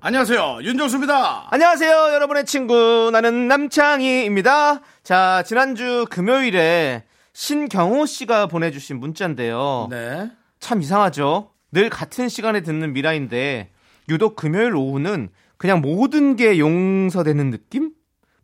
안녕하세요 윤정수입니다 안녕하세요, 여러분의 친구. 나는 남창희입니다. 자, 지난주 금요일에 신경호 씨가 보내주신 문자인데요. 네 참 이상하죠? 늘 같은 시간에 듣는 미라인데, 유독 금요일 오후는 그냥 모든 게 용서되는 느낌?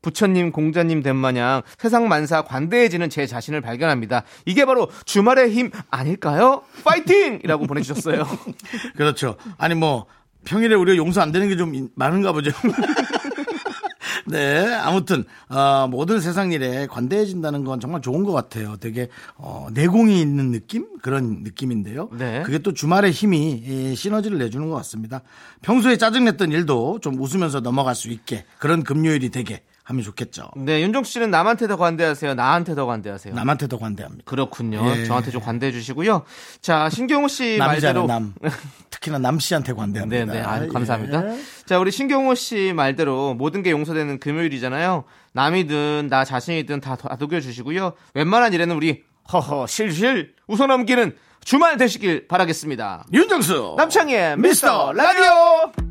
부처님, 공자님 된 마냥 세상 만사 관대해지는 제 자신을 발견합니다. 이게 바로 주말의 힘 아닐까요? 파이팅! 이라고 보내주셨어요. 그렇죠 아니 뭐 평일에 우리가 용서 안 되는 게 좀 많은가 보죠. 네 아무튼 어, 모든 세상 일에 관대해진다는 건 정말 좋은 것 같아요. 되게 어, 내공이 있는 느낌? 그런 느낌인데요. 네. 그게 또 주말의 힘이 이, 시너지를 내주는 것 같습니다. 평소에 짜증냈던 일도 좀 웃으면서 넘어갈 수 있게 그런 금요일이 되게 하면 좋겠죠 네, 윤종 씨는 남한테 더 관대하세요? 나한테 더 관대하세요? 남한테 더 관대합니다 그렇군요. 예. 저한테 좀 관대해 주시고요. 자, 신경호 씨 말대로 남 특히나 남 씨한테 관대합니다 네, 네. 아, 예. 감사합니다. 자, 우리 신경호 씨 말대로 모든 게 용서되는 금요일이잖아요. 남이든 나 자신이든 다 다독여 주시고요. 웬만한 일에는 우리 허허 실실 웃어 넘기는 주말 되시길 바라겠습니다. 윤정수 남창희의 미스터 미스터 라디오.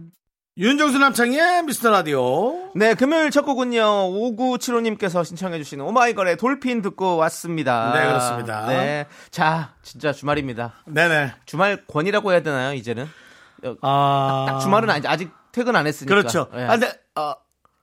윤정수 남창의 미스터 라디오. 네, 금요일 첫 곡은요. 5975님께서 신청해 주신 오마이걸의 돌핀 듣고 왔습니다. 네, 그렇습니다. 네. 자, 진짜 주말입니다. 네네. 주말 권이라고 해야 되나요, 이제는? 아. 딱 주말은 아직, 아직 퇴근 안 했으니까. 그렇죠. 예. 아, 근데, 어,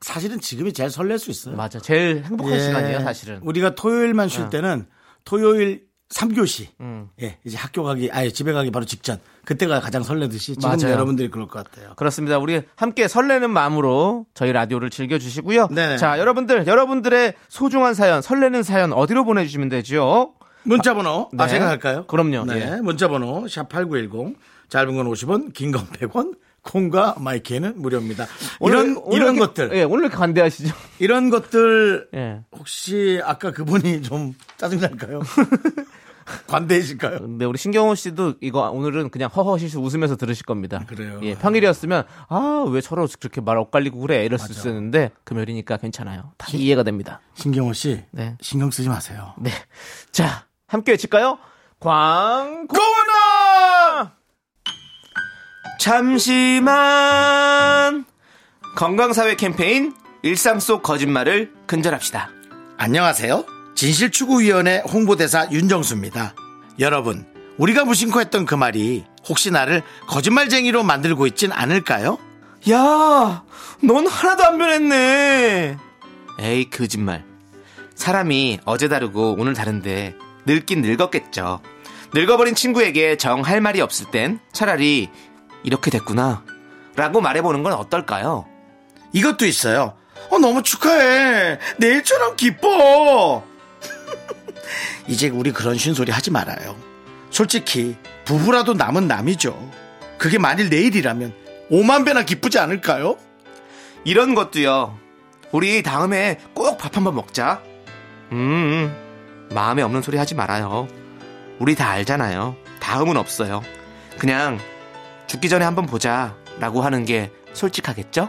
사실은 지금이 제일 설렐 수 있어요. 맞아. 제일 행복한 예. 시간이에요, 사실은. 어. 우리가 토요일만 쉴 때는 토요일 3교시. 음. 예, 이제 학교 가기, 아예 집에 가기 바로 직전. 그때가 가장 설레듯이 지금 맞아요. 여러분들이 그럴 것 같아요. 그렇습니다. 우리 함께 설레는 마음으로 저희 라디오를 즐겨주시고요. 네네. 자, 여러분들, 여러분들의 소중한 사연, 설레는 사연 어디로 보내주시면 되죠? 문자번호. 아, 네. 제가 할까요? 그럼요. 네. 예. 문자번호. 샵8910. 짧은 건 50원, 긴 건 100원. 콩과 마이크는 무료입니다. 이런, 오늘 이런 이렇게- 것들. 예, 오늘 이렇게 관대하시죠? 이런 것들 예. 혹시 아까 그분이 좀 짜증 날까요? 관대해질까요? 근데 우리 신경호 씨도 이거 오늘은 그냥 허허실실 웃으면서 들으실 겁니다. 그래요? 예, 평일이었으면 아, 왜 저러 그렇게 말 엇갈리고 그래? 이럴 수 있었는데 금요일이니까 괜찮아요. 다 이해가 됩니다. 신경호 씨, 네. 신경 쓰지 마세요. 네. 자, 함께 외칠까요? 광고나! 잠시만! 건강사회 캠페인 일상 속 거짓말을 근절합시다. 안녕하세요. 진실추구위원회 홍보대사 윤정수입니다. 여러분, 우리가 무심코 했던 그 말이 혹시 나를 거짓말쟁이로 만들고 있진 않을까요? 야, 넌 하나도 안 변했네. 에이, 거짓말. 사람이 어제 다르고 오늘 다른데 늙긴 늙었겠죠. 늙어버린 친구에게 정할 말이 없을 땐 차라리 이렇게 됐구나. 라고 말해보는 건 어떨까요? 이것도 있어요. 어, 너무 축하해. 내일처럼 기뻐. 이제 우리 그런 쉰소리 하지 말아요. 솔직히 부부라도 남은 남이죠. 그게 만일 내일이라면 5만 배나 기쁘지 않을까요? 이런 것도요. 우리 다음에 꼭 밥 한번 먹자. 음, 마음에 없는 소리 하지 말아요. 우리 다 알잖아요. 다음은 없어요. 그냥 죽기 전에 한번 보자. 라고 하는 게 솔직하겠죠?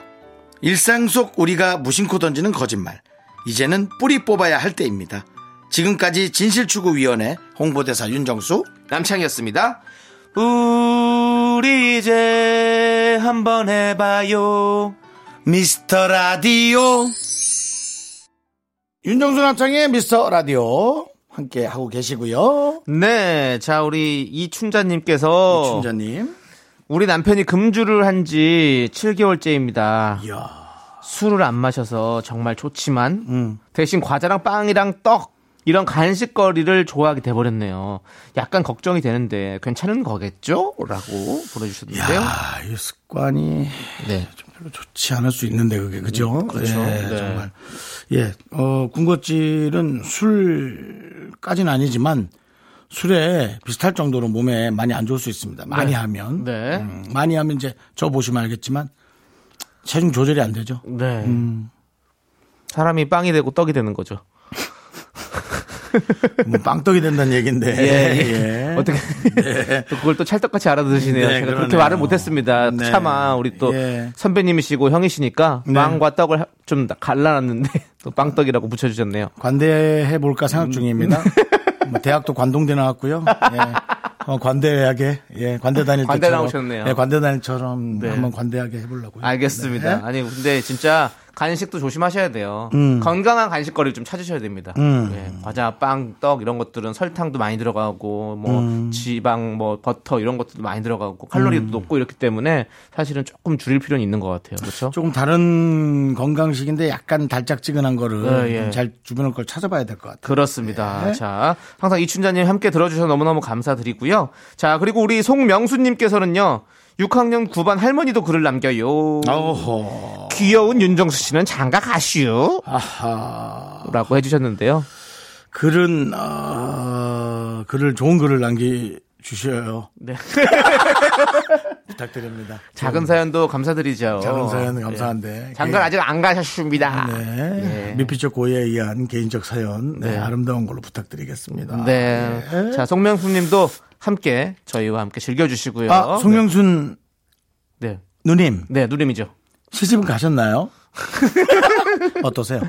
일상 속 우리가 무심코 던지는 거짓말. 이제는 뿌리 뽑아야 할 때입니다. 지금까지 진실추구위원회 홍보대사 윤정수. 남창이었습니다. 우리 이제 한번 해봐요. 미스터 라디오. 윤정수 남창의 미스터 라디오 함께 하고 계시고요. 네, 자 우리 이춘자님께서 춘자님. 우리 남편이 금주를 한 지 7개월째입니다. 이야. 술을 안 마셔서 정말 좋지만 음. 대신 과자랑 빵이랑 떡 이런 간식거리를 좋아하게 돼버렸네요. 약간 걱정이 되는데 괜찮은 거겠죠? 라고 보내주셨는데요. 야, 이 습관이 네. 좀 별로 좋지 않을 수 있는데 그게 그죠? 그렇죠. 예, 네. 정말. 예, 어, 군것질은 술까지는 아니지만 술에 비슷할 정도로 몸에 많이 안 좋을 수 있습니다. 많이 네. 하면. 네. 음, 많이 하면 이제 저 보시면 알겠지만 체중 조절이 안 되죠. 네. 음. 사람이 빵이 되고 떡이 되는 거죠. 뭐 빵떡이 된다는 얘기인데. 예, 예. 어떻게 또 그걸 또 찰떡같이 알아들으시네요. 네, 제가 그렇게 그러네요. 말을 못했습니다. 네. 차마 우리 또 예. 선배님이시고 형이시니까 네. 빵과 떡을 하- 좀 갈라놨는데 또 빵떡이라고 붙여주셨네요. 관대해 볼까 생각 음. 중입니다. 뭐 대학도 관동대 나왔고요. 예. 어, 관대하게 예 관대 다닐 관대 때처럼 나오셨네요. 예, 관대 다닐처럼 네. 한번 관대하게 해보려고요. 알겠습니다. 네. 아니 근데 진짜 간식도 조심하셔야 돼요. 음. 건강한 간식거리를 좀 찾으셔야 됩니다. 음. 예, 과자, 빵, 떡 이런 것들은 설탕도 많이 들어가고 뭐 음. 지방, 뭐 버터 이런 것들도 많이 들어가고 칼로리도 높고 이렇기 때문에 사실은 조금 줄일 필요는 있는 것 같아요. 그렇죠? 조금 다른 건강식인데 약간 달짝지근한 거를 예, 예. 좀잘 주변의 걸 찾아봐야 될 것 같아요. 그렇습니다. 네. 자, 항상 이춘자님 함께 들어주셔서 너무너무 감사드리고요. 자, 그리고 우리 송명수님께서는요, 6학년 9반 할머니도 글을 남겨요. 어허. 귀여운 윤정수 씨는 장가 가슈. 아하. 라고 해주셨는데요. 글은 어, 글을 좋은 글을 남기 주셔요. 네. 부탁드립니다. 작은 사연도 감사드리죠. 작은 사연 예. 감사한데. 장가를 아직 안 가셨습니다. 네. 예. 미피적 고의에 의한 개인적 사연 네, 네. 아름다운 걸로 부탁드리겠습니다. 네. 예. 자, 송명수님도 함께 저희와 함께 즐겨주시고요. 아, 송명순 네. 누님 네, 누님이죠. 시집은 가셨나요? 어떠세요?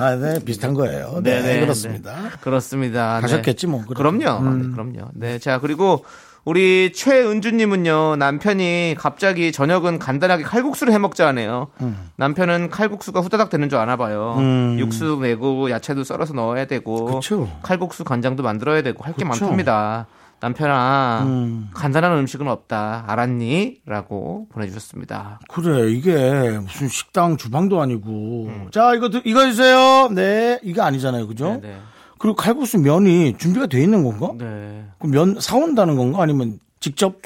아, 네, 비슷한 거예요. 네, 네, 네, 그렇습니다. 그렇습니다. 가셨겠지, 뭐. 네. 그럼요. 네, 그럼요. 네. 자, 그리고 우리 최은주님은요, 남편이 갑자기 저녁은 간단하게 칼국수를 해 먹자 하네요. 남편은 칼국수가 후다닥 되는 줄 아나 봐요. 음. 육수 내고 야채도 썰어서 넣어야 되고, 그쵸. 칼국수 간장도 만들어야 되고, 할게 그쵸. 많답니다. 남편아, 음. 간단한 음식은 없다. 알았니? 라고 보내주셨습니다. 그래, 이게 무슨 식당 주방도 아니고. 음. 자, 이거, 드- 이거 주세요. 네. 이게 아니잖아요. 그죠? 네, 그리고 칼국수 면이 준비가 돼 있는 건가? 네. 네. 그면 사온다는 건가? 아니면 직접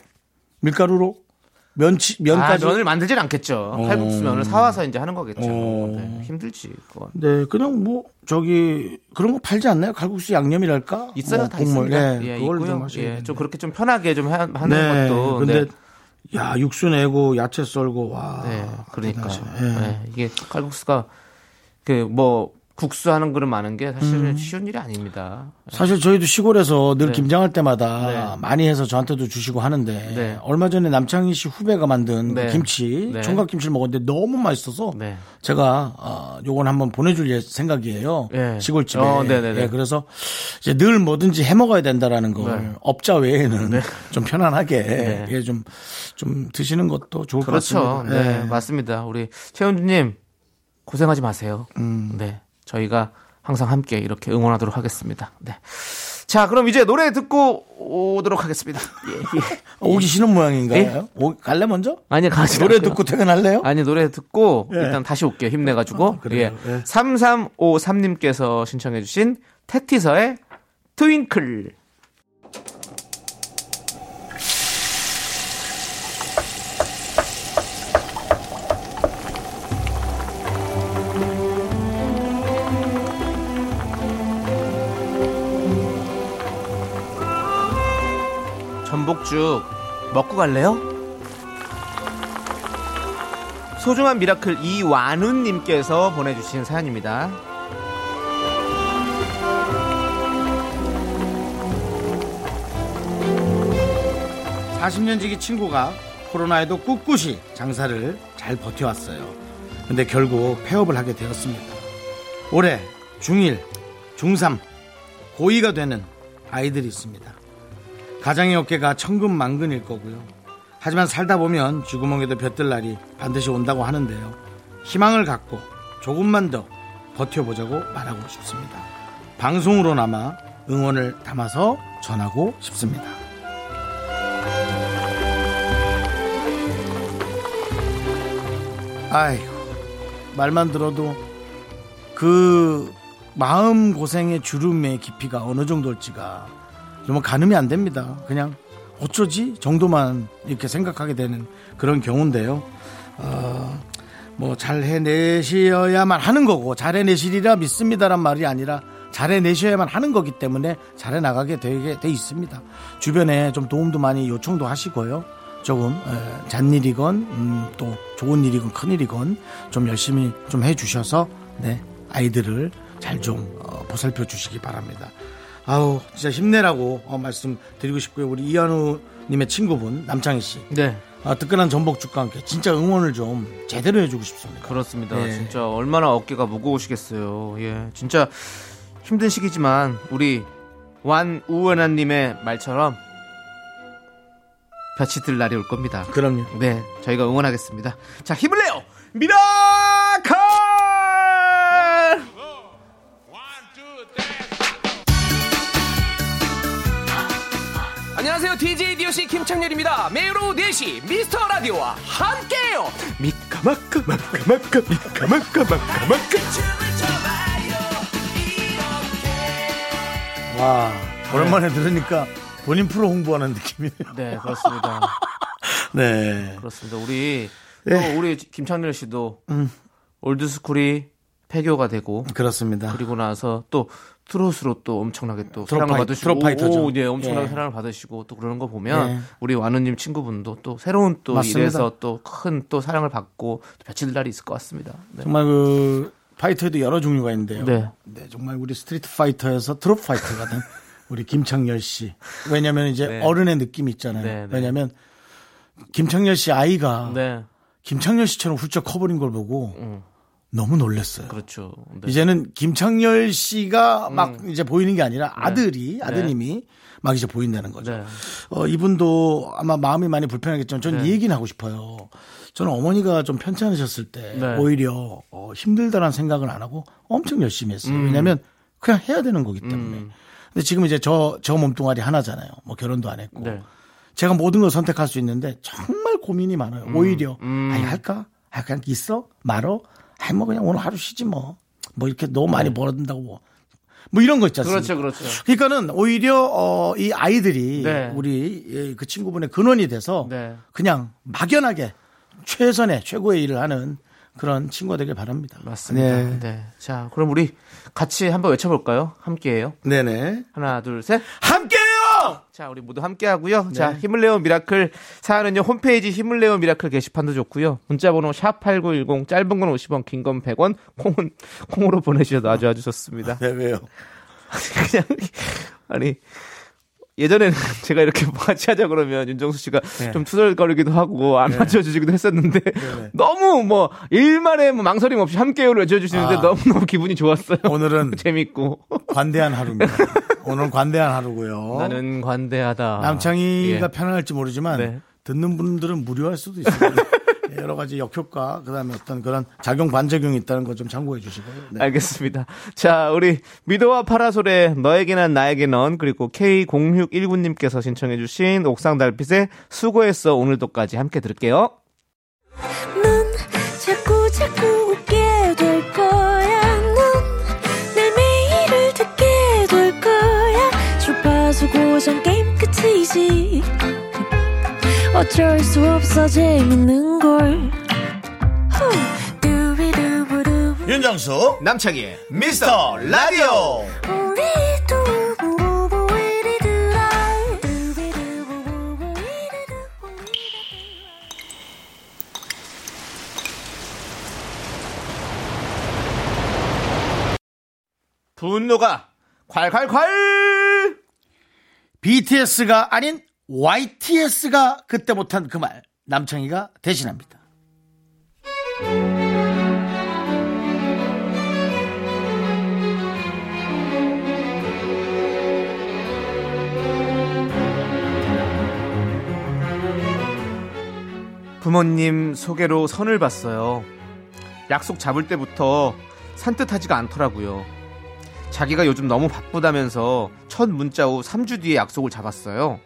밀가루로 면치, 아, 면까지? 면을 만들진 않겠죠. 어. 칼국수 면을 사와서 이제 하는 거겠죠. 어. 네, 힘들지, 그건. 네, 그냥 뭐, 저기, 그런 거 팔지 않나요? 칼국수 양념이랄까? 있어요, 뭐 다 국물. 있습니다. 네, 예, 그걸 좀 있고요. 하셔야 예. 좀 그렇게 좀 편하게 좀 하- 하는 네, 것도. 근데, 네, 야, 육수 내고, 야채 썰고, 와. 네, 그러니까. 예. 네, 이게 칼국수가 그 뭐 국수 하는 그릇 많은 게 사실은 쉬운 일이 아닙니다. 사실 저희도 시골에서 늘 네. 김장할 때마다 네. 많이 해서 저한테도 주시고 하는데 네. 얼마 전에 남창희 씨 후배가 만든 네. 그 김치 네. 총각 김치를 먹었는데 너무 맛있어서 네. 제가 어, 요건 한번 보내줄 예- 생각이에요 네. 시골집에 어, 네네네. 예, 그래서 이제 늘 뭐든지 해 먹어야 된다라는 걸 네. 업자 외에는 좀 편안하게 네. 예, 좀, 좀 드시는 것도 좋을 그렇죠. 것 같습니다 네, 예. 맞습니다. 우리 최은주님 고생하지 마세요. 음. 네, 저희가 항상 함께 이렇게 응원하도록 하겠습니다. 네. 자, 그럼 이제 노래 듣고 오도록 하겠습니다. 예, 예. 어, 오기 싫은 모양인가요? 오, 갈래 먼저? 아니 가지 노래 마세요. 듣고 퇴근할래요? 아니 노래 듣고 예. 일단 다시 올게요. 힘내가지고. 어, 그래요. 예. 예. 3353님께서 신청해주신 테티서의 트윙클. 전복죽 먹고 갈래요? 소중한 미라클 이완훈님께서 보내주신 사연입니다. 40년 지기 친구가 코로나에도 꿋꿋이 장사를 잘 버텨왔어요. 근데 결국 폐업을 하게 되었습니다. 올해 중1, 중3, 고2가 되는 아이들이 있습니다. 가장의 어깨가 천근만근일 거고요. 하지만 살다 보면 쥐구멍에도 볕들 날이 반드시 온다고 하는데요. 희망을 갖고 조금만 더 버텨보자고 말하고 싶습니다. 방송으로나마 응원을 담아서 전하고 싶습니다. 아이고 말만 들어도 그 마음 고생의 주름의 깊이가 어느 정도일지가 정말 가늠이 안 됩니다. 그냥 어쩌지 정도만 이렇게 생각하게 되는 그런 경우인데요. 어, 뭐 잘 해내셔야만 하는 거고 잘 해내시리라 믿습니다란 말이 아니라 잘 해내셔야만 하는 거기 때문에 잘 해나가게 되게 돼 있습니다. 주변에 좀 도움도 많이 요청도 하시고요. 조금 에, 잔일이건 음, 또 좋은 일이건 큰 일이건 좀 열심히 좀 해주셔서 네 아이들을 잘 좀 보살펴 주시기 바랍니다. 아우 진짜 힘내라고 어, 말씀드리고 싶고요. 우리 이현우님의 친구분 남창희 씨 네. 아, 뜨끈한 전복죽과 함께 진짜 응원을 좀 제대로 해주고 싶습니다. 그렇습니다. 예. 진짜 얼마나 어깨가 무거우시겠어요. 예. 진짜 힘든 시기지만 우리 완우원아님의 말처럼 볕이 들 날이 올 겁니다. 그럼요. 네, 저희가 응원하겠습니다. 자, 힘을 내요! 미라 안녕하세요 DJ DOC 김창렬입니다 매일 오후 4시 미스터 라디오와 함께해요 미카마카, 마카마카, 미카마카, 마카마카. 와 오랜만에 들으니까 본인 프로 홍보하는 느낌이네요. 네, 그렇습니다. 네. 그렇습니다. 우리, 네. 또 우리 김창렬 씨도 올드스쿨이 폐교가 되고 그렇습니다. 그리고 나서 또 트롯으로 또 엄청나게 또 사랑을 파이- 받으시고 트롯 파이터죠. 오, 네, 엄청나게 예. 사랑을 받으시고 또 그러는 거 보면 예. 우리 완우님 친구분도 또 새로운 또 맞습니다. 일에서 또 큰 또 사랑을 받고 또 볕 들 날이 있을 것 같습니다. 네. 정말 그 파이터에도 여러 종류가 있는데요. 네. 네, 정말 우리 스트리트 파이터에서 트롯 파이터가 된 우리 김창열 씨. 왜냐면 이제 네. 어른의 느낌이 있잖아요. 네, 네. 왜냐면 김창열 씨 아이가 네, 김창열 씨처럼 훌쩍 커버린 걸 보고 음, 너무 놀랐어요. 그렇죠. 네. 음. 이제는 김창열 씨가 막 이제 보이는 게 아니라 아들이 아드님이 막 이제 보인다는 거죠. 네. 어, 이분도 아마 마음이 많이 불편하겠지만 저는 이 얘기는 하고 싶어요. 저는 어머니가 좀 편찮으셨을 때 네. 오히려 어, 힘들다라는 생각을 안 하고 엄청 열심히 했어요. 음. 왜냐하면 그냥 해야 되는 거기 때문에. 근데 지금 이제 저, 저 몸뚱아리 하나잖아요. 뭐 결혼도 안 했고. 네. 제가 모든 걸 선택할 수 있는데 정말 고민이 많아요. 오히려 음. 아니 할까? 아 그냥 있어? 말어? 아니 뭐 그냥 오늘 하루 쉬지 뭐. 뭐 이렇게 너무 많이 벌어둔다고 뭐. 뭐 이런 거? 네. 그렇죠, 그렇죠. 그러니까는 오히려 어, 이 아이들이 네. 우리 예, 그 친구분의 근원이 돼서 네. 그냥 막연하게 최선의 최고의 일을 하는 그런 친구가 되길 바랍니다. 맞습니다. 네. 네. 자, 그럼 우리 같이 한번 외쳐볼까요? 함께해요. 네네. 하나, 둘, 셋. 함께요. 자, 우리 모두 함께 하고요. 자, 힘을 내요 미라클 사연은요. 홈페이지 힘을 내요 미라클 게시판도 좋고요. 문자 번호 샵8910 짧은 건 50원, 긴 건 100원. 콩은 콩으로 보내 주셔도 아주 아주 좋습니다. 네 왜요? 그냥 아니 예전에는 제가 이렇게 뭐 같이 하자 그러면 윤정수 씨가 네. 좀 투덜거리기도 하고 안 맞춰주시기도 했었는데 너무 뭐 일말에 뭐 망설임 없이 함께요를 외쳐주시는데 아. 너무너무 기분이 좋았어요. 오늘은 재밌고 관대한 하루입니다. 오늘은 관대한 하루고요. 나는 관대하다. 남창희가 예. 편안할지 모르지만 네. 듣는 분들은 무료할 수도 있습니다. 여러 가지 역효과 그다음에 어떤 그런 작용 반작용이 있다는 거 좀 참고해 주시고요. 네. 알겠습니다. 자, 우리 미도와 파라솔의 너에게 난 나에게 넌 그리고 K0619님께서 신청해 주신 옥상 달빛의 수고했어 오늘도까지 함께 들을게요. 넌 자꾸 자꾸 웃게 될 거야. 넌내 매일을 듣게 될 거야. 주파수 고정 게임 끝이지. 어쩔 수 없어 재밌는 걸. 윤정수 남창희의 미스터 라디오. 분노가 콸콸콸! BTS가 아닌 YTS가 그때 못한 그 말 남창희가 대신합니다. 부모님 소개로 선을 봤어요. 약속 잡을 때부터 산뜻하지가 않더라고요. 자기가 요즘 너무 바쁘다면서 첫 문자 후 3주 뒤에 약속을 잡았어요.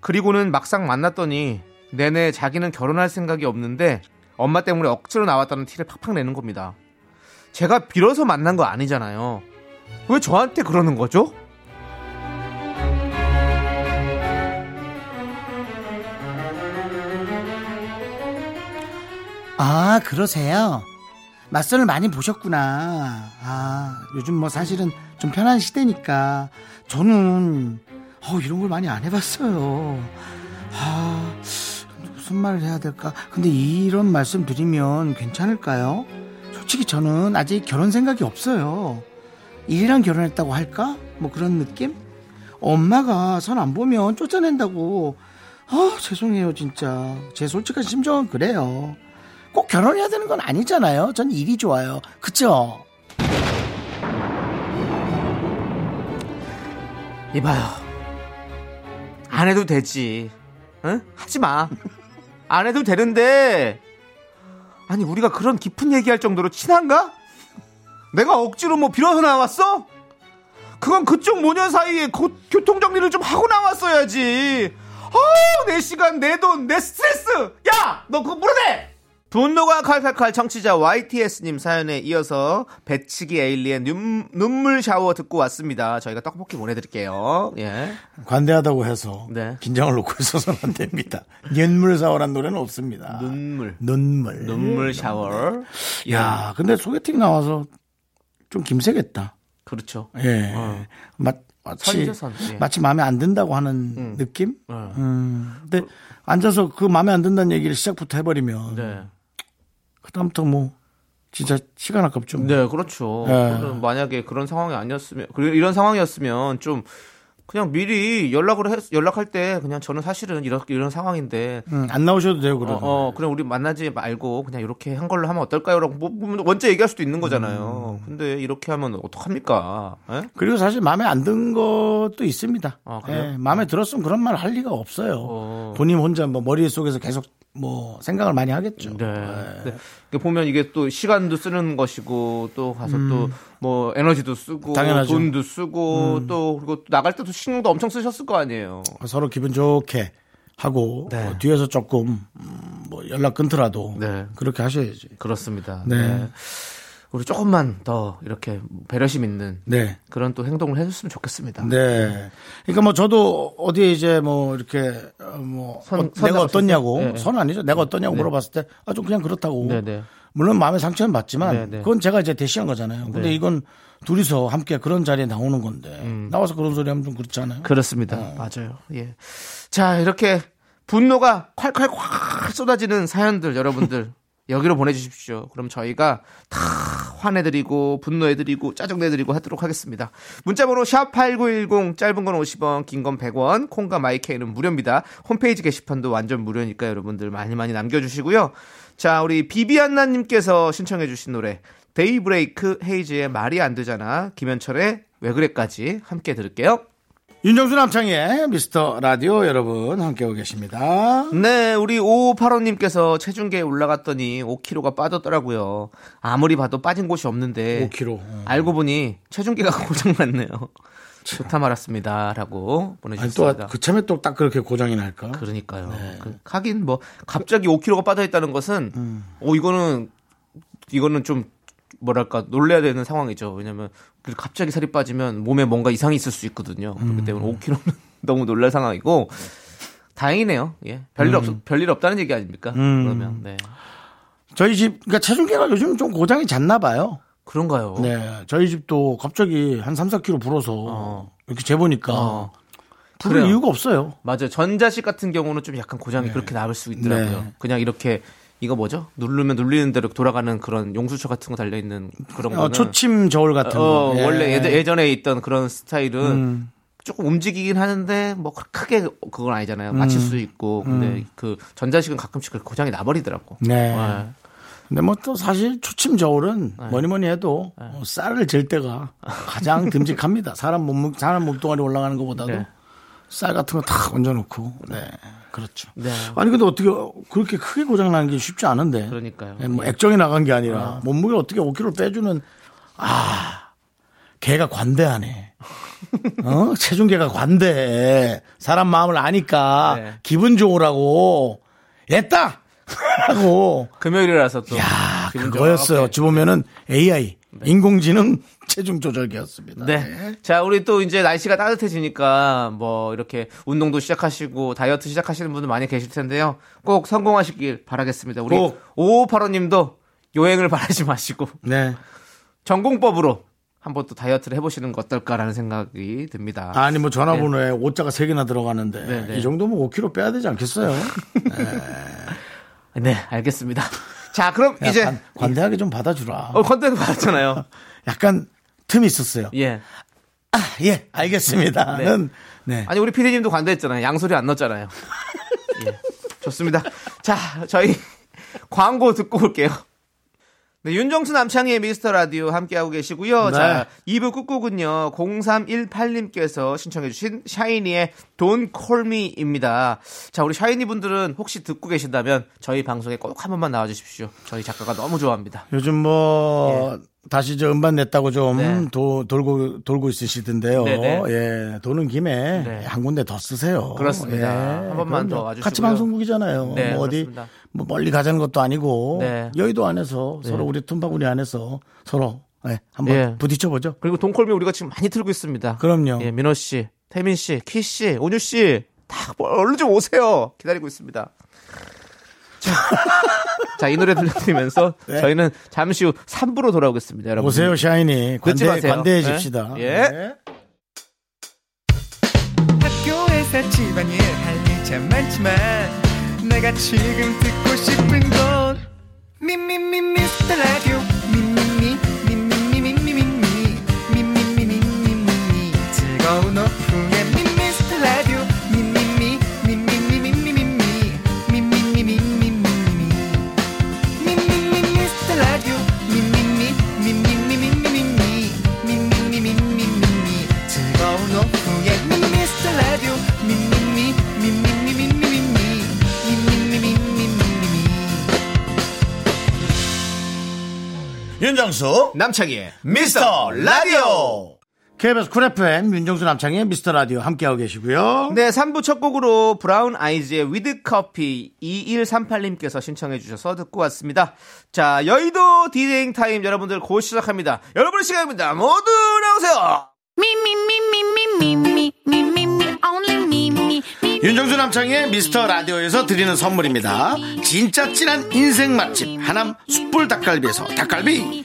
그리고는 막상 만났더니 내내 자기는 결혼할 생각이 없는데 엄마 때문에 억지로 나왔다는 티를 팍팍 내는 겁니다. 제가 빌어서 만난 거 아니잖아요. 왜 저한테 그러는 거죠? 아, 그러세요? 맞선을 많이 보셨구나. 아, 요즘 뭐 사실은 좀 편한 시대니까 저는 어, 이런 걸 많이 안 해봤어요. 아, 무슨 말을 해야 될까? 근데 이런 말씀 드리면 괜찮을까요? 솔직히 저는 아직 결혼 생각이 없어요. 일이랑 결혼했다고 할까? 뭐 그런 느낌? 엄마가 선 안 보면 쫓아낸다고. 아, 죄송해요, 진짜. 제 솔직한 심정은 그래요. 꼭 결혼해야 되는 건 아니잖아요. 전 일이 좋아요. 그쵸? 이봐요. 안 해도 되지. 응? 하지 마. 안 해도 되는데. 아니, 우리가 그런 깊은 얘기할 정도로 친한가? 내가 억지로 뭐 빌어서 나왔어? 그건 그쪽 모녀 사이에 고- 교통정리를 좀 하고 나왔어야지. 아우, 내 시간, 내 돈, 내 스트레스! 야! 너 그거 물어내! 분노가 칼칼칼 청취자 YTS님 사연에 이어서 배치기 에일리의 눈, 눈물 샤워 듣고 왔습니다. 저희가 떡볶이 보내드릴게요. 예. 관대하다고 해서 네. 긴장을 놓고 있어서는 안 됩니다. 눈물 사오란 노래는 없습니다. 눈물. 눈물. 눈물 샤워. 야, 근데 소개팅 나와서 좀 김새겠다. 그렇죠. 예. 어. 마, 마치 선. 예. 마치 마음에 안 든다고 하는 느낌? 어. 음. 근데 앉아서 그 마음에 안 든다는 얘기를 시작부터 해버리면 네. 그다음부터 뭐 진짜 시간 아깝죠. 뭐. 네, 그렇죠. 예. 저는 만약에 그런 상황이 아니었으면, 그리고 이런 상황이었으면 좀 그냥 미리 연락을 했, 연락할 때 그냥 저는 사실은 이런, 이런 상황인데 음, 안 나오셔도 돼요, 어, 그러면. 어, 그냥 우리 만나지 말고 그냥 이렇게 한 걸로 하면 어떨까요? 라고 뭐, 뭐 먼저 얘기할 수도 있는 거잖아요. 음. 근데 이렇게 하면 어떡합니까? 예? 그리고 사실 마음에 안 든 것도 있습니다. 아? 예, 마음에 들었으면 그런 말 할 리가 없어요. 어. 본인 혼자 뭐 머릿속에서 계속 뭐 생각을 많이 하겠죠. 네. 근데 이게 보면 이게 또 시간도 쓰는 것이고 또 가서 또뭐 에너지도 쓰고 음. 당연하죠. 음. 돈도 쓰고 또 그리고 또 나갈 때도 신경도 엄청 쓰셨을 거 아니에요. 서로 기분 좋게 하고 네. 어, 뒤에서 조금 음, 뭐 연락 끊더라도 네. 그렇게 하셔야지. 그렇습니다. 네. 네. 우리 조금만 더 이렇게 배려심 있는 네. 그런 또 행동을 해줬으면 좋겠습니다. 네. 그러니까 뭐 저도 어디에 이제 뭐 이렇게 어, 뭐 선- 어, 선 내가? 어떻냐고 네, 네. 선 아니죠. 내가 어떠냐고 물어봤을 때 아 좀 그냥 그렇다고. 네, 네. 물론 마음의 상처는 받지만 네, 네. 그건 제가 이제 대시한 거잖아요. 근데 네. 이건 둘이서 함께 그런 자리에 나오는 건데 음. 나와서 그런 소리 하면 좀 그렇잖아요. 그렇습니다. 맞아요. 예. 자, 이렇게 분노가 콸콸콸 쏟아지는 사연들 여러분들 여기로 보내주십시오. 그럼 저희가 다 화내드리고 분노해드리고 짜증내드리고 하도록 하겠습니다. 문자번호 샵 #8910 짧은 건 50원, 긴 건 100원, 콩과 마이케이는 무료입니다. 홈페이지 게시판도 완전 무료니까 여러분들 많이 많이 남겨주시고요. 자, 우리 비비안나님께서 신청해주신 노래 데이브레이크 헤이즈의 말이 안 되잖아 김현철의 왜 그래까지 함께 들을게요. 윤정수 남창희의 미스터 라디오 여러분 함께하고 계십니다. 네, 우리 5585님께서 체중계에 올라갔더니 5kg가 빠졌더라고요. 아무리 봐도 빠진 곳이 없는데 5kg. 어. 알고 보니 체중계가 고장났네요. 좋다 말았습니다. 라고 아니 보내주셨습니다. 또 그참에 또 딱 그렇게 고장이 날까? 그러니까요. 그, 하긴 뭐 갑자기 5kg가 빠져 있다는 것은 음. 어 이거는 이거는 좀 뭐랄까 놀래야 되는 상황이죠. 왜냐면 그 갑자기 살이 빠지면 몸에 뭔가 이상이 있을 수 있거든요. 음. 그렇기 때문에 5kg는 너무 놀랄 상황이고 다행이네요. 예. 별일 없 별일 없다는 얘기 아닙니까? 음. 그러면 네. 저희 집 그러니까 체중계가 요즘 좀 고장이 잦나 봐요. 그런가요? 네. 저희 집도 갑자기 한 3, 4kg 불어서 어. 이렇게 재보니까 어. 부를 그래요. 이유가 없어요. 맞아요. 전자식 같은 경우는 좀 약간 고장이 그렇게 나올 수 있더라고요. 네. 그냥 이렇게 이거 뭐죠? 누르면 눌리는 대로 돌아가는 그런 용수철 같은 거 달려 있는 그런 어, 거는 초침 저울 같은 어, 거. 예. 원래 예전, 예전 에 있던 그런 스타일은 음. 조금 움직이긴 하는데 뭐 크게 그건 아니잖아요. 맞출 수 있고 근데 그 전자식은 가끔씩 고장이 나버리더라고. 음. 네. 네. 근데 뭐 또 사실 초침 저울은 뭐니 뭐니 해도 어, 쌀을 잴 때가 가장 듬직합니다. 사람 몸 사람 몸뚱아리 올라가는 것보다도 네. 쌀 같은 거 다 얹어놓고. 네. 그렇죠. 네. 아니 근데 어떻게 그렇게 크게 고장 나는 게 쉽지 않은데. 그러니까요. 네, 뭐 액정이 나간 게 아니라 몸무게 어떻게 5kg 빼주는 아 걔가 관대하네. 어 체중계가 관대해. 사람 마음을 아니까 네. 기분 좋으라고 했다 하고 금요일이라서 또 야 그거였어요. 어찌 보면은 AI 인공지능 체중 조절기였습니다. 네. 자, 우리 또 이제 날씨가 따뜻해지니까 뭐 이렇게 운동도 시작하시고 다이어트 시작하시는 분들 많이 계실 텐데요. 꼭 성공하시길 바라겠습니다. 우리 꼭. 5585님도 요행을 바라지 마시고 네. 전공법으로 한번 또 다이어트를 해보시는 거 어떨까라는 생각이 듭니다. 아니 뭐 전화번호에 오자가 세 개나 들어가는데 네, 네. 이 정도면 5kg 빼야 되지 않겠어요? 네. 네, 알겠습니다. 자, 그럼 야, 이제 관, 관대하게 좀 받아주라. 어, 컨텐츠 받았잖아요. 약간 틈이 있었어요. 예. 아, 예, 알겠습니다는 네. 아니 우리 피디님도 관대했잖아요. 양소리 안 넣었잖아요. 예. 좋습니다. 자, 저희 광고 듣고 올게요. 네, 윤정수 남창희의 미스터 라디오 함께하고 계시고요. 네. 자, 2부 끝곡은요, 0318님께서 신청해주신 샤이니의 Don't Call Me입니다. 자, 우리 샤이니 분들은 혹시 듣고 계신다면 저희 방송에 꼭 한 번만 나와주십시오. 저희 작가가 너무 좋아합니다. 요즘 뭐 다시 저 음반 냈다고 좀 네. 도- 돌고 돌고 있으시던데요. 네네. 예, 도는 김에 네. 한 군데 더 쓰세요. 그렇습니다. 한 번만 더. 와주시고요. 같이 방송국이잖아요. 네, 뭐 어디 그렇습니다. 뭐 멀리 가자는 것도 아니고 네. 여의도 안에서 서로 우리 tum바구니 안에서 서로 예, 한번 예. 부딪혀 보죠. 그리고 돈콜미 우리가 지금 많이 틀고 있습니다. 그럼요. 예, 민호 씨, 태민 씨, 키 씨, 온유 씨, 다 얼른 좀 오세요. 기다리고 있습니다. 자, 자, 이 노래 들려드리면서 네. 저희는 잠시 후 3부로 돌아오겠습니다, 여러분. 오세요, 샤이니. 늦지 관대, 마세요. 관대해 집시다. 네. 예. 네. 학교에서 집안일 할 일 참 많지만 내가 지금 듣고 싶은 건 미미미 미스터 라디오 미미미 미미미 미미미 미미미 미미미 즐거운 오후 윤정수 남창희의 미스터 라디오. KBS 쿨 FM 윤정수 남창희의 미스터 라디오 함께하고 계시고요. 네 3부 첫 곡으로 브라운 아이즈의 With Coffee 2138님께서 신청해 주셔서 듣고 왔습니다. 자 여의도 디제잉 타임 여러분들 곧 시작합니다. 여러분의 시간입니다. 모두 나오세요. 윤정수 남창희의 미스터 라디오에서 드리는 선물입니다. 진짜 찐한 인생 맛집 하남 숯불 닭갈비에서 닭갈비.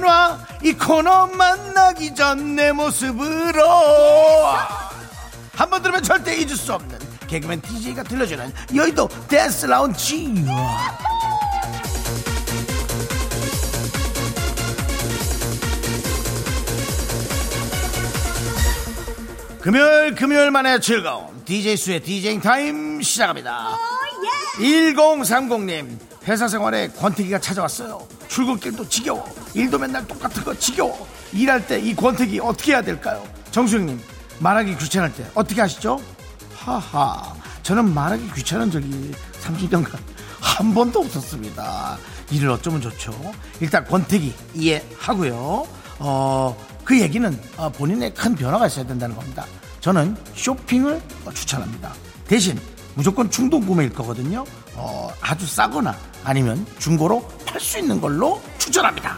돌려놔 이 코너 만나기 전 내 모습으로. 한 번 들으면 절대 잊을 수 없는 개그맨 DJ가 들려주는 여의도 댄스 라운지. 금요일 금요일만의 즐거움. DJ 수의 디제잉 타임 시작합니다. 1030님 회사 생활에 권태기가 찾아왔어요 출근길도 지겨워. 일도 맨날 똑같은 거 지겨워. 일할 때 이 권태기 어떻게 해야 될까요? 정수영님 말하기 귀찮을 때 어떻게 하시죠? 하하 저는 말하기 귀찮은 적이 30년간 한 번도 없었습니다. 일을 어쩌면 좋죠? 일단 권태기 이해하고요. 어, 그 얘기는 어, 본인의 큰 변화가 있어야 된다는 겁니다. 저는 쇼핑을 어, 추천합니다. 대신 무조건 충동 구매일 거거든요. 어, 아주 싸거나 아니면 중고로 팔 수 있는 걸로 추천합니다.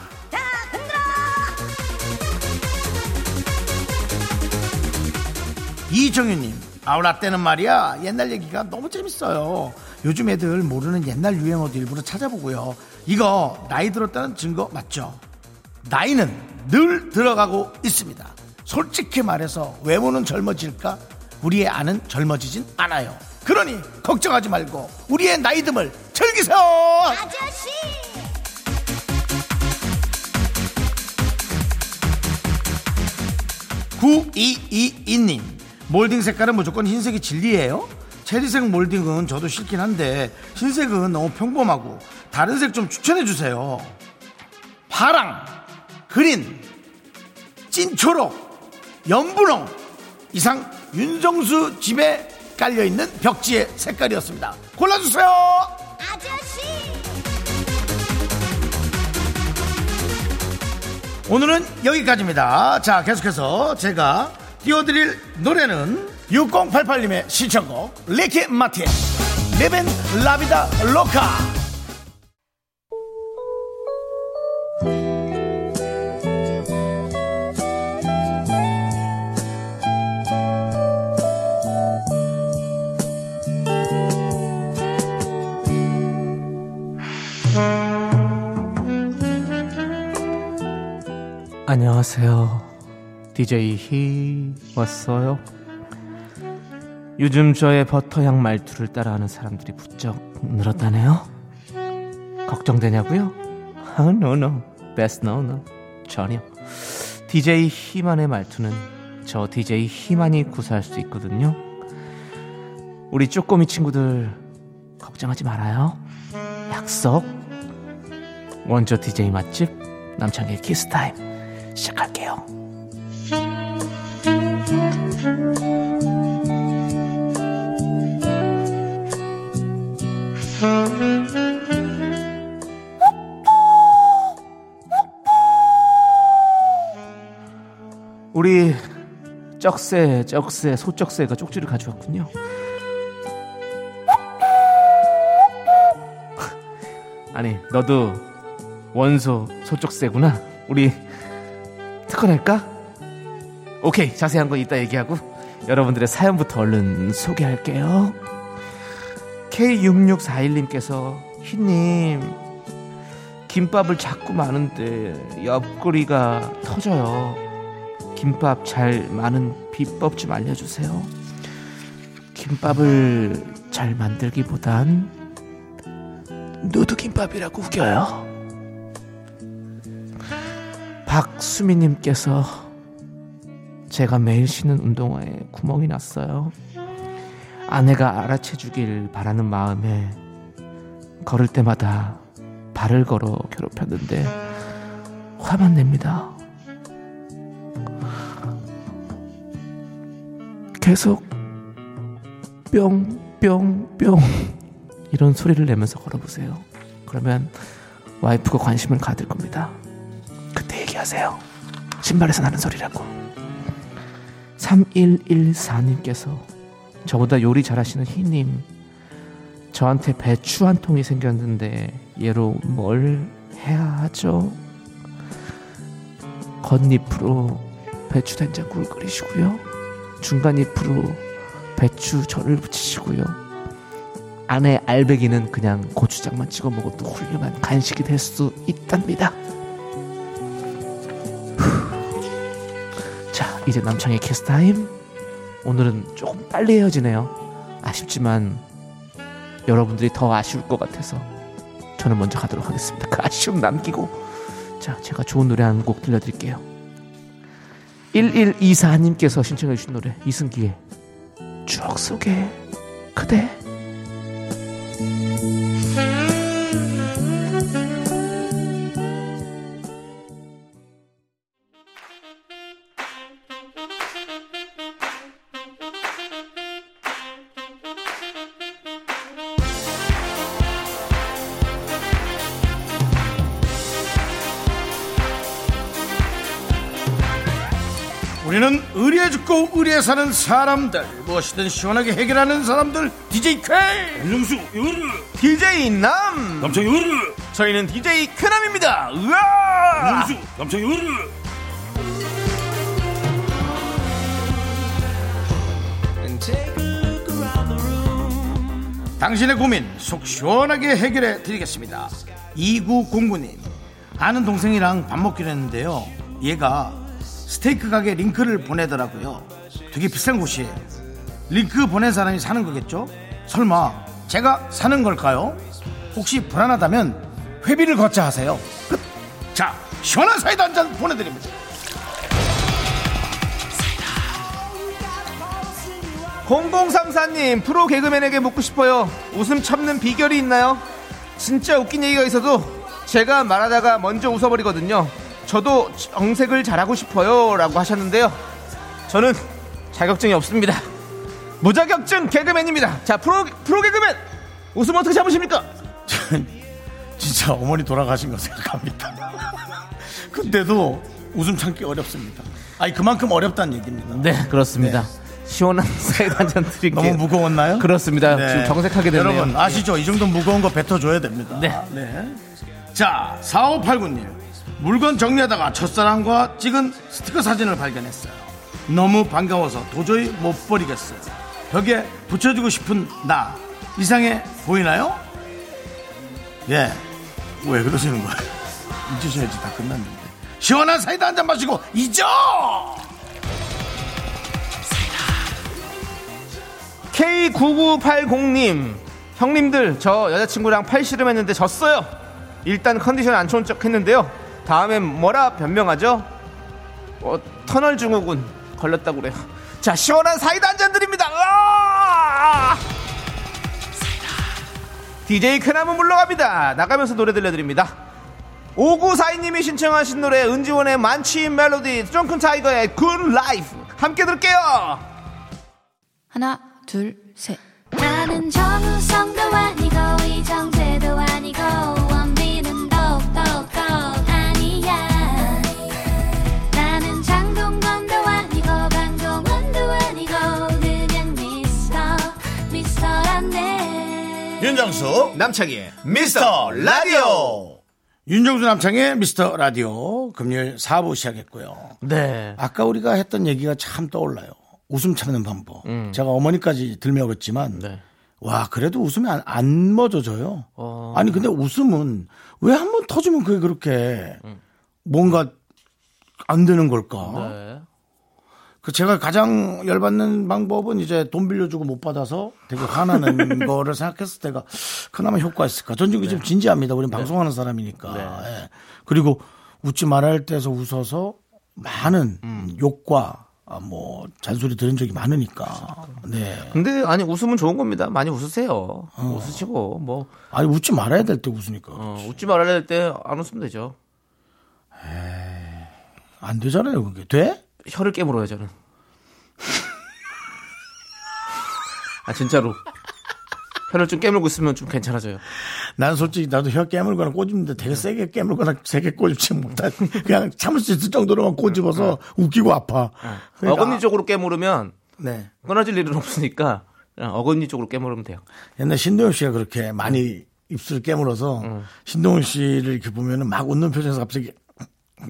이정윤님, 아우라 때는 말이야 옛날 얘기가 너무 재밌어요. 요즘 애들 모르는 옛날 유행어도 일부러 찾아보고요. 이거 나이 들었다는 증거 맞죠? 나이는 늘 들어가고 있습니다. 솔직히 말해서 외모는 젊어질까? 우리의 아는 젊어지진 않아요. 그러니 걱정하지 말고 우리의 나이듦을 즐기세요. 아저씨! 9222님 몰딩 색깔은 무조건 흰색이 진리예요? 체리색 몰딩은 저도 싫긴 한데 흰색은 너무 평범하고 다른 색 좀 추천해 주세요. 파랑, green, 찐초록, 연분홍 이상 윤정수 집에 깔려 있는 벽지의 색깔이었습니다. 골라주세요. 아저씨! 오늘은 여기까지입니다. 자, 계속해서 제가 띄워드릴 노래는 6088님의 신청곡 리키 마틴 Livin' 라비다 로카 안녕하세요. DJ 히 왔어요. 요즘 저의 버터향 말투를 따라하는 사람들이 부쩍 늘었다네요. 걱정되냐고요? 아, no, no. Best no, no. 전혀. DJ 히만의 말투는 저 DJ 히만이 구사할 수 있거든요. 우리 쪼꼬미 친구들 걱정하지 말아요. 약속. 원조 DJ 맛집 남창희의 키스타임 시작할게요. 우리 쩍새 쩍새 소쩍새가 쪽지를 가져왔군요. 아니 너도 원소 소쩍새구나. 우리 특허낼까? 오케이 자세한 건 이따 얘기하고 여러분들의 사연부터 얼른 소개할게요. K6641님께서 희님 김밥을 자꾸 마는데 옆구리가 터져요. 김밥 잘 마는 비법 좀 알려주세요. 김밥을 잘 만들기보단 누드김밥이라고 우겨요. 박수미님께서 제가 매일 신는 운동화에 구멍이 났어요. 아내가 알아채주길 바라는 마음에 걸을 때마다 발을 걸어 괴롭혔는데 화만 냅니다. 계속 뿅뿅뿅 이런 소리를 내면서 걸어보세요. 그러면 와이프가 관심을 가질 겁니다. 얘기하세요. 신발에서 나는 소리라고. 3114님께서 저보다 요리 잘하시는 희님 저한테 배추 한 통이 생겼는데 얘로 뭘 해야 하죠? 겉잎으로 배추 된장국을 끓이시고요. 중간잎으로 배추 절을 붙이시고요. 안에 알배기는 그냥 고추장만 찍어 먹어도 훌륭한 간식이 될수 있답니다. 이제 남창의 캐스타임. 오늘은 조금 빨리 헤어지네요. 아쉽지만 여러분들이 더 아쉬울 것 같아서 저는 먼저 가도록 하겠습니다. 그 아쉬움 남기고 자, 제가 좋은 노래 한 곡 들려드릴게요. 1124님께서 신청해 주신 노래 이승기의 추억 속에 그대 사는 사람들 무엇이든 시원하게 해결하는 사람들 DJ K 윤정수 요르 DJ 남! 남창 요르 저희는 DJ 쾌남입니다. 으아! 윤정수 남창 요르 당신의 고민 속 시원하게 해결해 드리겠습니다. 2909님 아는 동생이랑 밥 먹기로 했는데요. 얘가 스테이크 가게 링크를 보내더라고요 되게 비싼 곳이에요 링크 보낸 사람이 사는 거겠죠 설마 제가 사는 걸까요 혹시 불안하다면 회비를 걷자 하세요 끝. 자 시원한 사이다 한 잔 보내드립니다 0034님 프로 개그맨에게 묻고 싶어요. 웃음 참는 비결이 있나요? 진짜 웃긴 얘기가 있어도 제가 말하다가 먼저 웃어버리거든요. 저도 정색을 잘하고 싶어요라고 하셨는데요. 저는 자격증이 없습니다. 무자격증 개그맨입니다. 자 프로 프로 개그맨 웃음 어떻게 참으십니까? 진짜 어머니 돌아가신 거 생각합니다. 근데도 웃음 참기 어렵습니다. 아니 그만큼 어렵다는 얘기입니다. 네, 그렇습니다. 시원한 사이다 한잔 드릴게요. 너무 무거웠나요? 그렇습니다. 네. 지금 정색하게 되네요. 여러분 아시죠? 이 정도 무거운 거 뱉어줘야 됩니다. 네. 자, 4589님. 물건 정리하다가 첫사랑과 찍은 스티커 사진을 발견했어요. 너무 반가워서 도저히 못 버리겠어요. 벽에 붙여주고 싶은 나. 이상해 보이나요? 예. 왜 그러시는 거예요? 잊으셔야지 다 끝났는데. 시원한 사이다 한 잔 마시고 잊어! K9980님, 형님들, 저 여자친구랑 팔씨름 했는데 졌어요. 일단 컨디션 안 좋은 척 했는데요. 다음엔 뭐라 변명하죠? 어, 터널 증후군 걸렸다고 그래요. 자, 시원한 사이다 한 잔 드립니다. 으아! DJ 쾌남은 물러갑니다. 나가면서 노래 들려드립니다. 5942님이 신청하신 노래 은지원의 만취 in Melody 드렁큰 타이거의 Good Life 함께 들을게요. 하나, 둘, 셋. 나는 정 윤정수 남창희의 미스터 라디오 윤정수 남창의 미스터 라디오 금요일 4부 시작했고요. 네. 아까 우리가 했던 얘기가 참 떠올라요. 웃음 참는 방법. 제가 어머니까지 들먹었지만 음. 네. 와 그래도 웃음이 안, 안 멎어져요. 어. 아니 근데 웃음은 왜 한 번 터지면 그게 그렇게 뭔가 안 되는 걸까? 네. 그 제가 가장 열받는 방법은 이제 돈 빌려주고 못 받아서 되게 화나는 거를 생각했을 때가 그나마 효과 있을까. 전 지금 좀 진지합니다. 우린 방송하는 사람이니까. 네. 예. 그리고 웃지 말아야 할 때서 웃어서 많은 음. 욕과 아, 뭐 잔소리 들은 적이 많으니까. 네. 근데 아니 웃으면 좋은 겁니다. 많이 웃으세요. 웃으시고 뭐 아니 웃지 말아야 될 때 웃으니까 어, 웃지 말아야 될 때 안 웃으면 되죠. 안 되잖아요. 그게 돼? 혀를 깨물어요 저는. 아 진짜로 혀를 좀 깨물고 있으면 좀 괜찮아져요. 난 솔직히 나도 혀 깨물거나 꼬집는데 되게 세게 깨물거나 세게 꼬집지 못한 그냥 참을 수 있을 정도로만 꼬집어서 웃기고 아파. 그러니까 어금니 쪽으로 깨물으면 네. 끊어질 일은 없으니까 어금니 쪽으로 깨물으면 돼요. 옛날 신동엽 씨가 그렇게 많이 입술을 깨물어서 신동엽 씨를 이렇게 보면은 막 웃는 표정에서 갑자기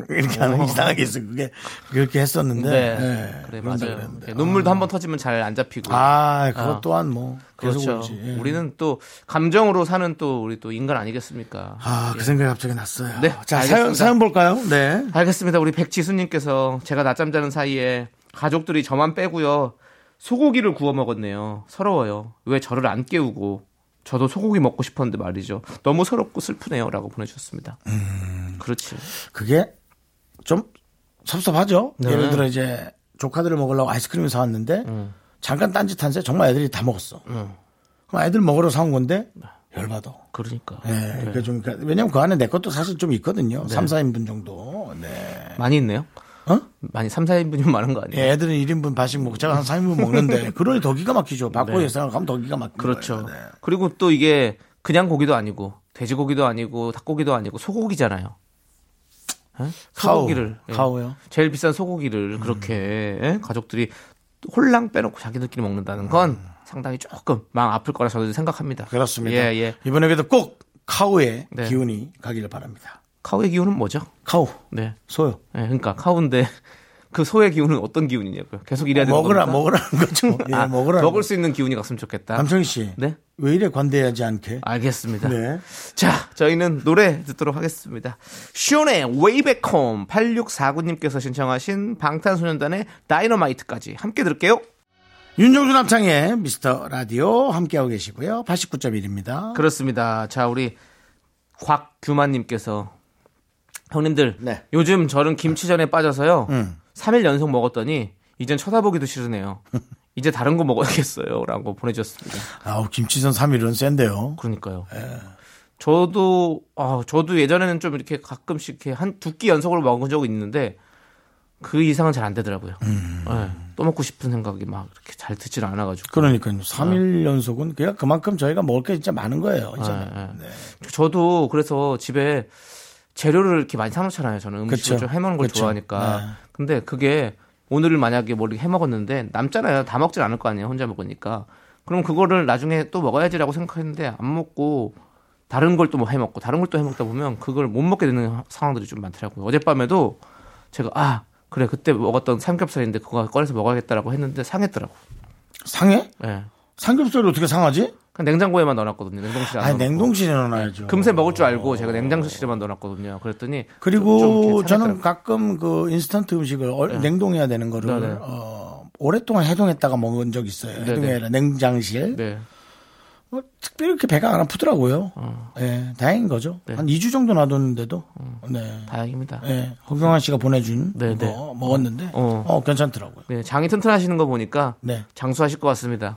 이렇게 하는 이상하게 있어. 그게 그렇게 했었는데. 네, 예, 그래 맞아요. 그랬는데. 눈물도 한번 터지면 잘 안 잡히고. 아, 그것 아. 또한 뭐. 그렇죠. 예. 우리는 또 감정으로 사는 또 우리 또 인간 아니겠습니까? 아, 그 생각이 갑자기 났어요. 네, 자, 알겠습니다. 사연, 사연 볼까요? 네. 알겠습니다. 우리 백지수님께서 제가 낮잠 자는 사이에 가족들이 저만 빼고요. 소고기를 구워 먹었네요. 서러워요. 왜 저를 안 깨우고 저도 소고기 먹고 싶었는데 말이죠. 너무 서럽고 슬프네요라고 보내주셨습니다. 그렇지. 그게 좀 섭섭하죠. 네. 예를 들어 이제 조카들을 먹으려고 아이스크림을 사왔는데 음. 잠깐 딴짓한 새 정말 애들이 다 먹었어. 그럼 애들 먹으러 사온 건데 열받아. 그러니까 네, 그러니까 좀 그러니까 왜냐면 그 안에 내 것도 사실 좀 있거든요. 삼 3, 4인분 정도. 네. 많이 있네요. 어? 많이 3, 4인분이면 많은 거 아니에요? 예, 애들은 1인분 반씩 먹고 제가 한 3인분 먹는데 그러니 더 기가 막히죠. 바꿔 예상을 가면 더 기가 막히죠. 그렇죠. 네. 그리고 또 이게 그냥 고기도 아니고 돼지고기도 아니고 닭고기도 아니고 소고기잖아요. 에? 카우. 소고기를 예. 카우 요? 제일 비싼 소고기를 그렇게 예? 가족들이 홀랑 빼놓고 자기들끼리 먹는다는 건 상당히 조금 마음 아플 거라 저도 생각합니다. 그렇습니다. 예, 예. 이번에도 꼭 카우의 네. 기운이 가기를 바랍니다. 카우의 기운은 뭐죠? 카우, 네. 소요. 예, 그러니까 카우인데 그 소의 기운은 어떤 기운이냐고요? 계속 일해야 되는 먹으라, 겁니까? 먹으라는 거죠. 예, 아, 먹으라. 먹을 수 있는 기운이 갔으면 좋겠다. 남창희 씨. 네. 왜 이래 관대하지 않게? 알겠습니다. 네. 자, 저희는 노래 듣도록 하겠습니다. 쇼의 웨이백홈 8649님께서 신청하신 방탄소년단의 다이너마이트까지 함께 들을게요. 윤정수 남창의 미스터 라디오 함께하고 계시고요. 89.1입니다. 그렇습니다. 자, 우리 곽규만님께서 형님들 네. 요즘 저는 김치전에 빠져서요. 음. 3일 연속 먹었더니 이젠 쳐다보기도 싫으네요. 이제 다른 거 먹어야겠어요. 라고 보내주셨습니다. 아우, 김치전 3일은 센데요. 그러니까요. 예. 저도 아 저도 예전에는 좀 이렇게 가끔씩 이렇게 한 두 끼 연속으로 먹은 적이 있는데 그 이상은 잘 안 되더라고요. 음. 예, 또 먹고 싶은 생각이 막 이렇게 잘 드질 않아가지고. 그러니까요. 3일 연속은 그냥 그만큼 저희가 먹을 게 진짜 많은 거예요. 이제. 예, 예. 저도 그래서 집에 재료를 이렇게 많이 사놓잖아요. 저는 음식을 그쵸. 좀 해먹는 걸 그쵸. 좋아하니까. 네. 근데 그게 오늘 만약에 뭐 이렇게 해먹었는데 남잖아요. 다 먹진 않을 거 아니에요. 혼자 먹으니까. 그럼 그거를 나중에 또 먹어야지라고 생각했는데 안 먹고 다른 걸 또 뭐 해먹고 다른 걸 또 해먹다 보면 그걸 못 먹게 되는 상황들이 좀 많더라고요. 어젯밤에도 제가 아 그래 그때 먹었던 삼겹살인데 그거 꺼내서 먹어야겠다라고 했는데 상했더라고. 상해? 예. 삼겹살이 어떻게 상하지? 냉장고에만 넣어놨거든요. 냉동실에 안 넣어놓고. 냉동실에 넣어놔야죠. 금세 먹을 줄 알고 제가 냉장실에만 넣어놨거든요. 그랬더니 좀 그리고 이렇게 저는 상했더라고요. 가끔 그 인스턴트 음식을 얼- 냉동해야 되는 거를 네, 네. 어, 오랫동안 해동했다가 먹은 적 있어요. 네, 해동이 네. 아니라 냉장실. 네. 뭐 특별히 이렇게 배가 안 아프더라고요. 예, 다행인 거죠. 네. 한 2주 정도 놔뒀는데도. 네. 다행입니다. 예, 허경환 씨가 보내준 네, 거 네. 먹었는데, 어. 어. 괜찮더라고요. 네, 장이 튼튼하시는 거 보니까 네. 장수하실 것 같습니다.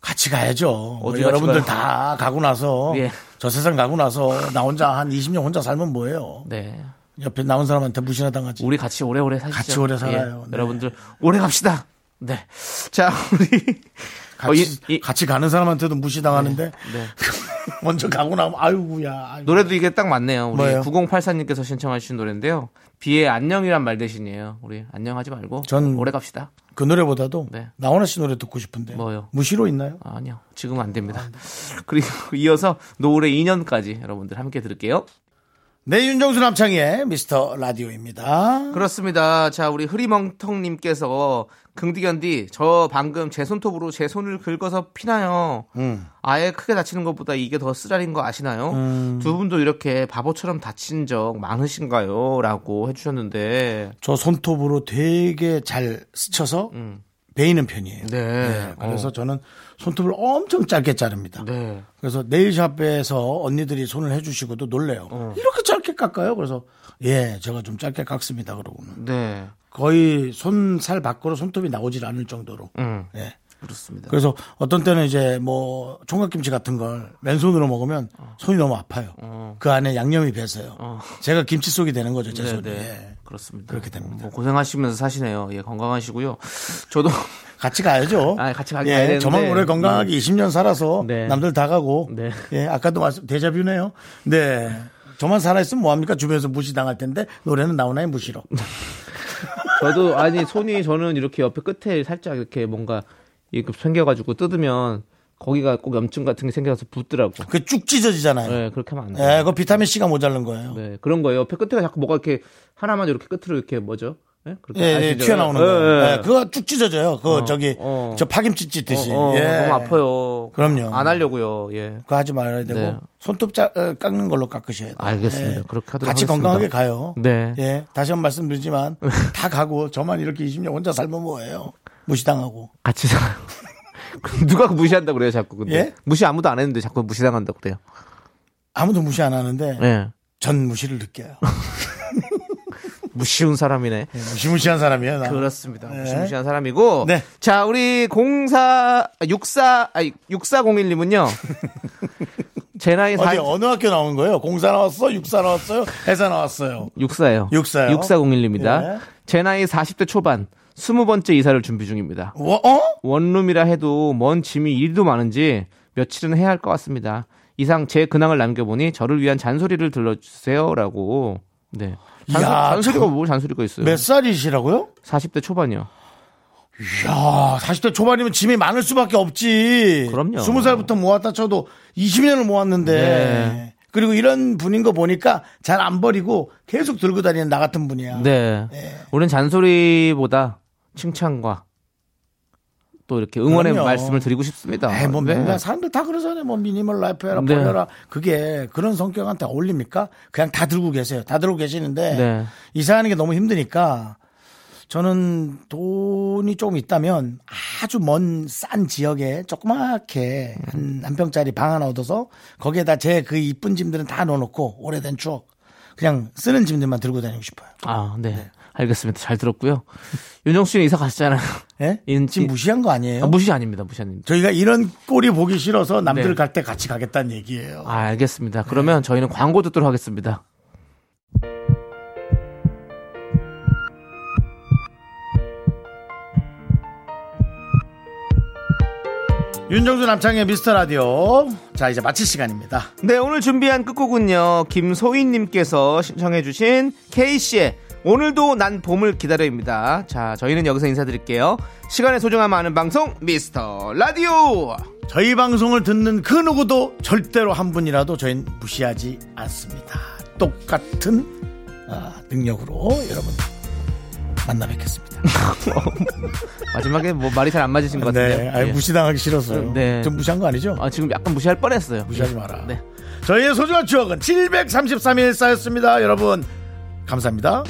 같이 가야죠. 뭐 어디 같이 여러분들 가요? 다 가고 나서, 예. 저 세상 가고 나서, 나 혼자 한 20년 혼자 살면 뭐예요? 네. 옆에 남은 사람한테 무신하당하지. 우리 같이 오래오래 사시죠. 같이 오래 살아요. 예, 네. 여러분들 오래 갑시다. 네. 자, 우리 같이, 어, 이- 이- 같이 가는 사람한테도 무시당하는데, 네. 먼저 가고 나면, 아이고야. 아이고. 노래도 이게 딱 맞네요. 우리 뭐예요? 9084님께서 신청하신 노래인데요. 비의 안녕이란 말 대신이에요. 우리 안녕하지 말고 전- 오래 갑시다. 그 노래보다도, 네. 나훈아 씨 노래 듣고 싶은데. 뭐요? 무시로 있나요? 아, 아니요. 지금은 안 됩니다. 그리고 이어서 노을의 2년까지 여러분들 함께 들을게요. 네, 윤정수 남창희의 미스터 라디오입니다. 그렇습니다. 자, 우리 흐리멍텅님께서 긍디견디 저 방금 제 손톱으로 제 손을 긁어서 피나요. 음. 아예 크게 다치는 것보다 이게 더 쓰라린 거 아시나요? 음. 두 분도 이렇게 바보처럼 다친 적 많으신가요? 라고 해주셨는데 저 손톱으로 되게 잘 스쳐서 베이는 편이에요. 음. 네. 그래서 어. 저는 손톱을 엄청 짧게 자릅니다. 네. 그래서 네일샵에서 언니들이 손을 해주시고도 놀래요. 어. 이렇게 짧게 깎아요? 그래서 예, 제가 좀 짧게 깎습니다. 그러고는 네. 거의 손살 밖으로 손톱이 나오질 않을 정도로. 음. 예. 그렇습니다. 그래서 어떤 때는 이제 뭐 총각김치 같은 걸 맨손으로 먹으면 손이 너무 아파요. 그 안에 양념이 배서요. 어. 제가 김치 속이 되는 거죠, 제 네, 손이. 네. 예. 그렇습니다. 그렇게 됩니다. 뭐 고생하시면서 사시네요. 예, 건강하시고요. 저도 같이 가야죠. 아, 같이 가긴 예, 가야 되는데. 저만 오래 건강하게 20년 살아서 네. 남들 다 가고. 네. 예, 아까도 말씀, 데자뷰네요. 네. 저만 살아있으면 뭐합니까? 주변에서 무시당할 텐데, 노래는 나오나요? 무시로. 저도 아니 손이 저는 이렇게 옆에 끝에 살짝 이렇게 뭔가 이렇게 생겨가지고 뜯으면 거기가 꼭 염증 같은 게 생겨서 붓더라고. 그 쭉 찢어지잖아요. 네, 그렇게 하면 안 돼요. 예, 그 비타민C가 모자른 거예요. 네, 그런 거예요. 옆에 끝에가 자꾸 뭐가 이렇게 하나만 이렇게 끝으로 이렇게 뭐죠? 예, 그렇게 예, 예? 튀어나오는 예, 거. 예. 예, 그거 쭉 찢어져요. 그, 어, 저기, 어. 저 파김치 찢듯이. 어, 어, 예. 너무 아파요. 그럼요. 안 하려고요. 예. 그거 하지 말아야 되고, 네. 손톱 짜, 어, 깎는 걸로 깎으셔야 돼요. 알겠습니다. 그렇게 하도록 같이 하겠습니다. 건강하게 가요. 네. 예, 다시 한 번 말씀드리지만, 다 가고, 저만 이렇게 20년 혼자 살면 뭐예요? 무시당하고. 같이. 그럼 누가 무시한다 그래요, 자꾸 근데. 예? 무시 아무도 안 했는데 자꾸 무시당한다 그래요. 아무도 무시 안 하는데, 예. 전 무시를 느껴요. 무시운 사람이네. 예, 무시무시한 사람이에요. 나. 그렇습니다. 무시무시한 사람이고. 네. 자, 우리 04, 64, 아니, 6401님은요. 제 나이 어디 40, 어느 학교 나온 거예요? 공사 나왔어? 육사 나왔어요? 회사 나왔어요? 64예요. 육사요? 6401입니다. 예. 제 나이 40대 초반, 20번째 이사를 준비 중입니다. 어? 어? 원룸이라 해도 먼 짐이 이리도 많은지 며칠은 해야 할 것 같습니다. 이상 제 근황을 남겨보니 저를 위한 잔소리를 들려주세요라고. 네. 잔소, 참. 뭘 잔소리가 있어요? 몇 살이시라고요? 40대 초반이요. 이야, 40대 초반이면 짐이 많을 수밖에 없지. 그럼요. 20살부터 모았다 쳐도 20년을 모았는데. 네. 그리고 이런 분인 거 보니까 잘 안 버리고 계속 들고 다니는 나 같은 분이야. 네. 우리는 잔소리보다 칭찬과 또 이렇게 응원의 그럼요. 말씀을 드리고 싶습니다. 에이, 뭐 네. 맨날 사람들 다 그러잖아요. 뭐 minimal life 해라, 네. 버려라. 그게 그런 성격한테 어울립니까? 그냥 다 들고 계세요. 다 들고 계시는데 네. 이사하는 게 너무 힘드니까 저는 돈이 조금 있다면 아주 먼 싼 지역에 조그맣게 한, 한 평짜리 방 하나 얻어서 거기에다 제 그 이쁜 짐들은 다 넣어놓고 오래된 추억 그냥 쓰는 짐들만 들고 다니고 싶어요. 아, 네. 알겠습니다. 잘 들었고요. 윤정수 씨는 이사 가셨잖아요. 예? 인- 지금 무시한 거 아니에요? 아, 무시 아닙니다. 무시 아닙니다. 저희가 이런 꼴이 보기 싫어서 남들 네. 갈때 같이 가겠다는 얘기예요. 아, 알겠습니다. 그러면 저희는 광고 듣도록 하겠습니다. 윤정수 남창의 미스터 라디오. 자, 이제 마칠 시간입니다. 네, 오늘 준비한 끝곡은요. 김소희님께서 신청해주신 K씨의 오늘도 난 봄을 기다려입니다. 자, 저희는 여기서 인사드릴게요. 시간의 소중함 아는 방송, 미스터 라디오! 저희 방송을 듣는 그 누구도 절대로 한 분이라도 저희는 무시하지 않습니다. 똑같은 아, 능력으로 여러분 만나 뵙겠습니다. 마지막에 뭐 말이 잘 안 맞으신 것 같은데요. 네, 아유, 예. 무시당하기 싫었어요. 네. 좀 무시한 거 아니죠? 아, 지금 약간 무시할 뻔했어요. 무시하지 예. 마라. 네. 저희의 소중한 추억은 733일 쌓였습니다. 여러분, 감사합니다.